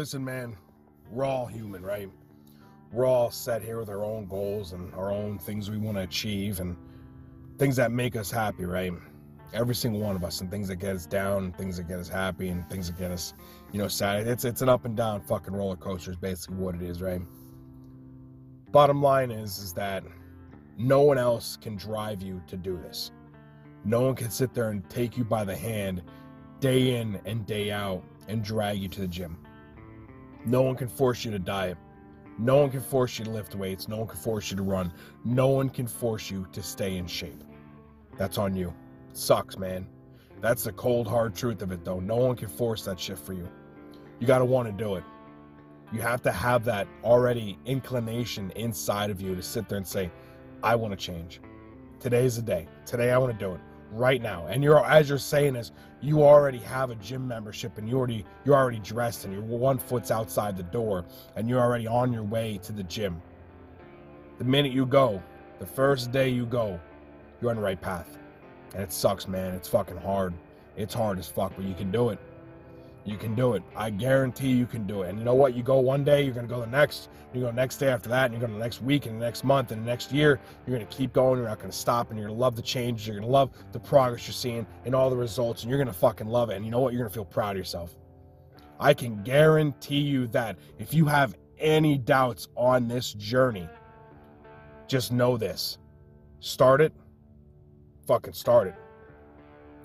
listen, man, we're all human, right? We're all set here with our own goals and our own things we want to achieve and things that make us happy, right? Every single one of us, and things that get us down, things that get us happy, and things that get us, you know, sad. It's it's an up and down fucking roller coaster. Is basically what it is, right? Bottom line is, is that no one else can drive you to do this. No one can sit there and take you by the hand day in and day out and drag you to the gym. No one can force you to diet. No one can force you to lift weights. No one can force you to run. No one can force you to stay in shape. That's on you. It sucks, man. That's the cold, hard truth of it, though. No one can force that shit for you. You got to want to do it. You have to have that already inclination inside of you to sit there and say, I want to change. Today's the day. Today I want to do it right now. And you're as you're saying this, you already have a gym membership and you already you're already dressed and you're one foot's outside the door and you're already on your way to the gym. The minute you go, the first day you go, you're on the right path. And it sucks, man. It's fucking hard. It's hard as fuck, but you can do it. You can do it. I guarantee you can do it. And you know what? You go one day, you're gonna go the next. You go next day after that, and you go the next week, and the next month, and the next year. You're gonna keep going. You're not gonna stop, and you're gonna love the changes. You're gonna love the progress you're seeing and all the results, and you're gonna fucking love it. And you know what? You're gonna feel proud of yourself. I can guarantee you that if you have any doubts on this journey, just know this: start it. Fucking start it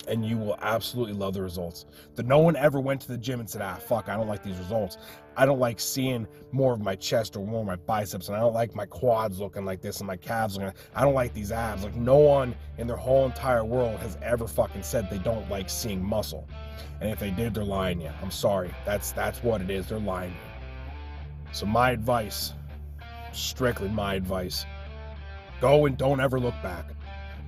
and you will absolutely love the results. That no one ever went to the gym and said, ah, fuck, I don't like these results. I don't like seeing more of my chest or more of my biceps, and I don't like my quads looking like this and my calves looking. I don't like these abs. Like no one in their whole entire world has ever fucking said they don't like seeing muscle. And if they did, they're lying you. I'm sorry. That's that's what it is. They're lying you. So my advice, strictly my advice, go and don't ever look back.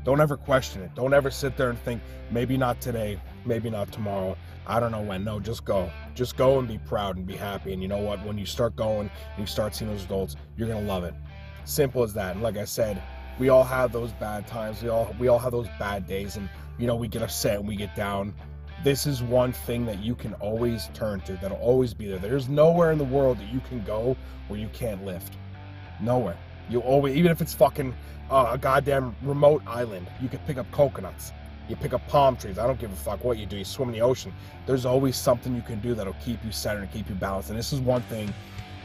Don't ever question it. Don't ever sit there and think, maybe not today, maybe not tomorrow. I don't know when. No, just go. Just go and be proud and be happy. And you know what? When you start going and you start seeing those results, you're gonna love it. Simple as that. And like I said, we all have those bad times. We all we all have those bad days, and you know we get upset and we get down. This is one thing that you can always turn to. That'll always be there. There's nowhere in the world that you can go where you can't lift. Nowhere. You always, even if it's fucking uh, a goddamn remote island, you can pick up coconuts. You pick up palm trees. I don't give a fuck what you do. You swim in the ocean. There's always something you can do that'll keep you centered and keep you balanced. And this is one thing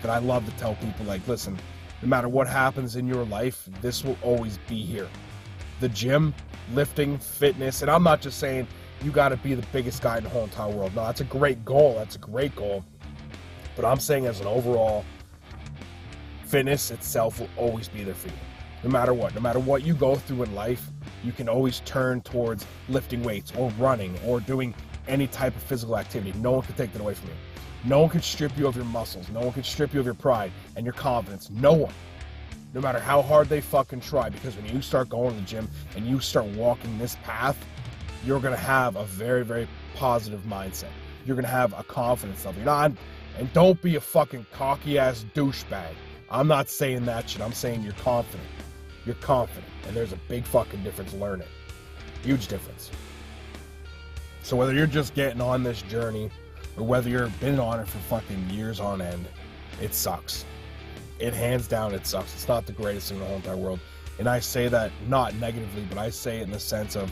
that I love to tell people like, listen, no matter what happens in your life, this will always be here. The gym, lifting, fitness, and I'm not just saying you got to be the biggest guy in the whole entire world. No, that's a great goal. That's a great goal. But I'm saying as an overall fitness itself will always be there for you. No matter what, no matter what you go through in life, you can always turn towards lifting weights or running or doing any type of physical activity. No one can take that away from you. No one can strip you of your muscles. No one can strip you of your pride and your confidence. No one. No matter how hard they fucking try, because when you start going to the gym and you start walking this path, you're gonna have a very, very positive mindset. You're gonna have a confidence level. You're not, and don't be a fucking cocky ass douchebag. I'm not saying that shit. I'm saying you're confident. You're confident. And there's a big fucking difference. learning. Huge difference. So whether you're just getting on this journey or whether you've been on it for fucking years on end, it sucks. It hands down it sucks. It's not the greatest thing in the whole entire world. And I say that not negatively, but I say it in the sense of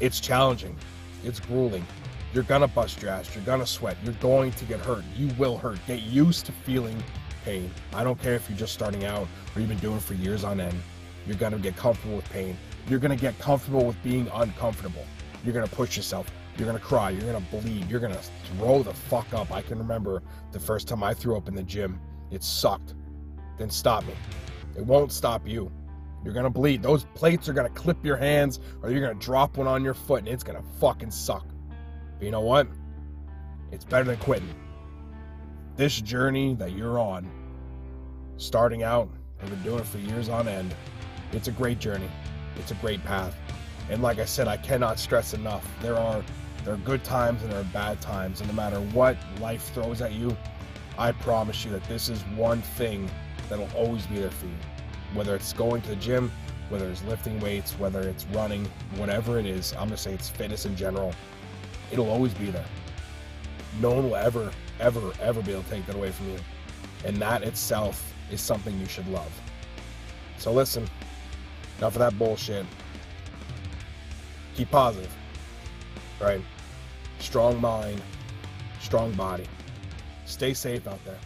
it's challenging. It's grueling. You're gonna bust your ass. You're gonna sweat. You're going to get hurt. You will hurt. Get used to feeling pain. I don't care if you're just starting out or you've been doing for years on end. You're gonna get comfortable with pain. You're gonna get comfortable with being uncomfortable. You're gonna push yourself. You're gonna cry. You're gonna bleed. You're gonna throw the fuck up. I can remember the first time I threw up in the gym. It sucked. Then stop me. It won't stop you. You're gonna bleed. Those plates are gonna clip your hands, or you're gonna drop one on your foot, and it's gonna fucking suck. But you know what? It's better than quitting this journey that you're on, starting out, I've been doing it for years on end. It's a great journey. It's a great path. And like I said, I cannot stress enough. There are there are good times and there are bad times. And no matter what life throws at you, I promise you that this is one thing that'll always be there for you. Whether it's going to the gym, whether it's lifting weights, whether it's running, whatever it is, I'm gonna say it's fitness in general, it'll always be there. No one will ever ever, ever be able to take that away from you. And that itself is something you should love. So listen, enough of that bullshit. Keep positive, right? Strong mind, strong body. Stay safe out there.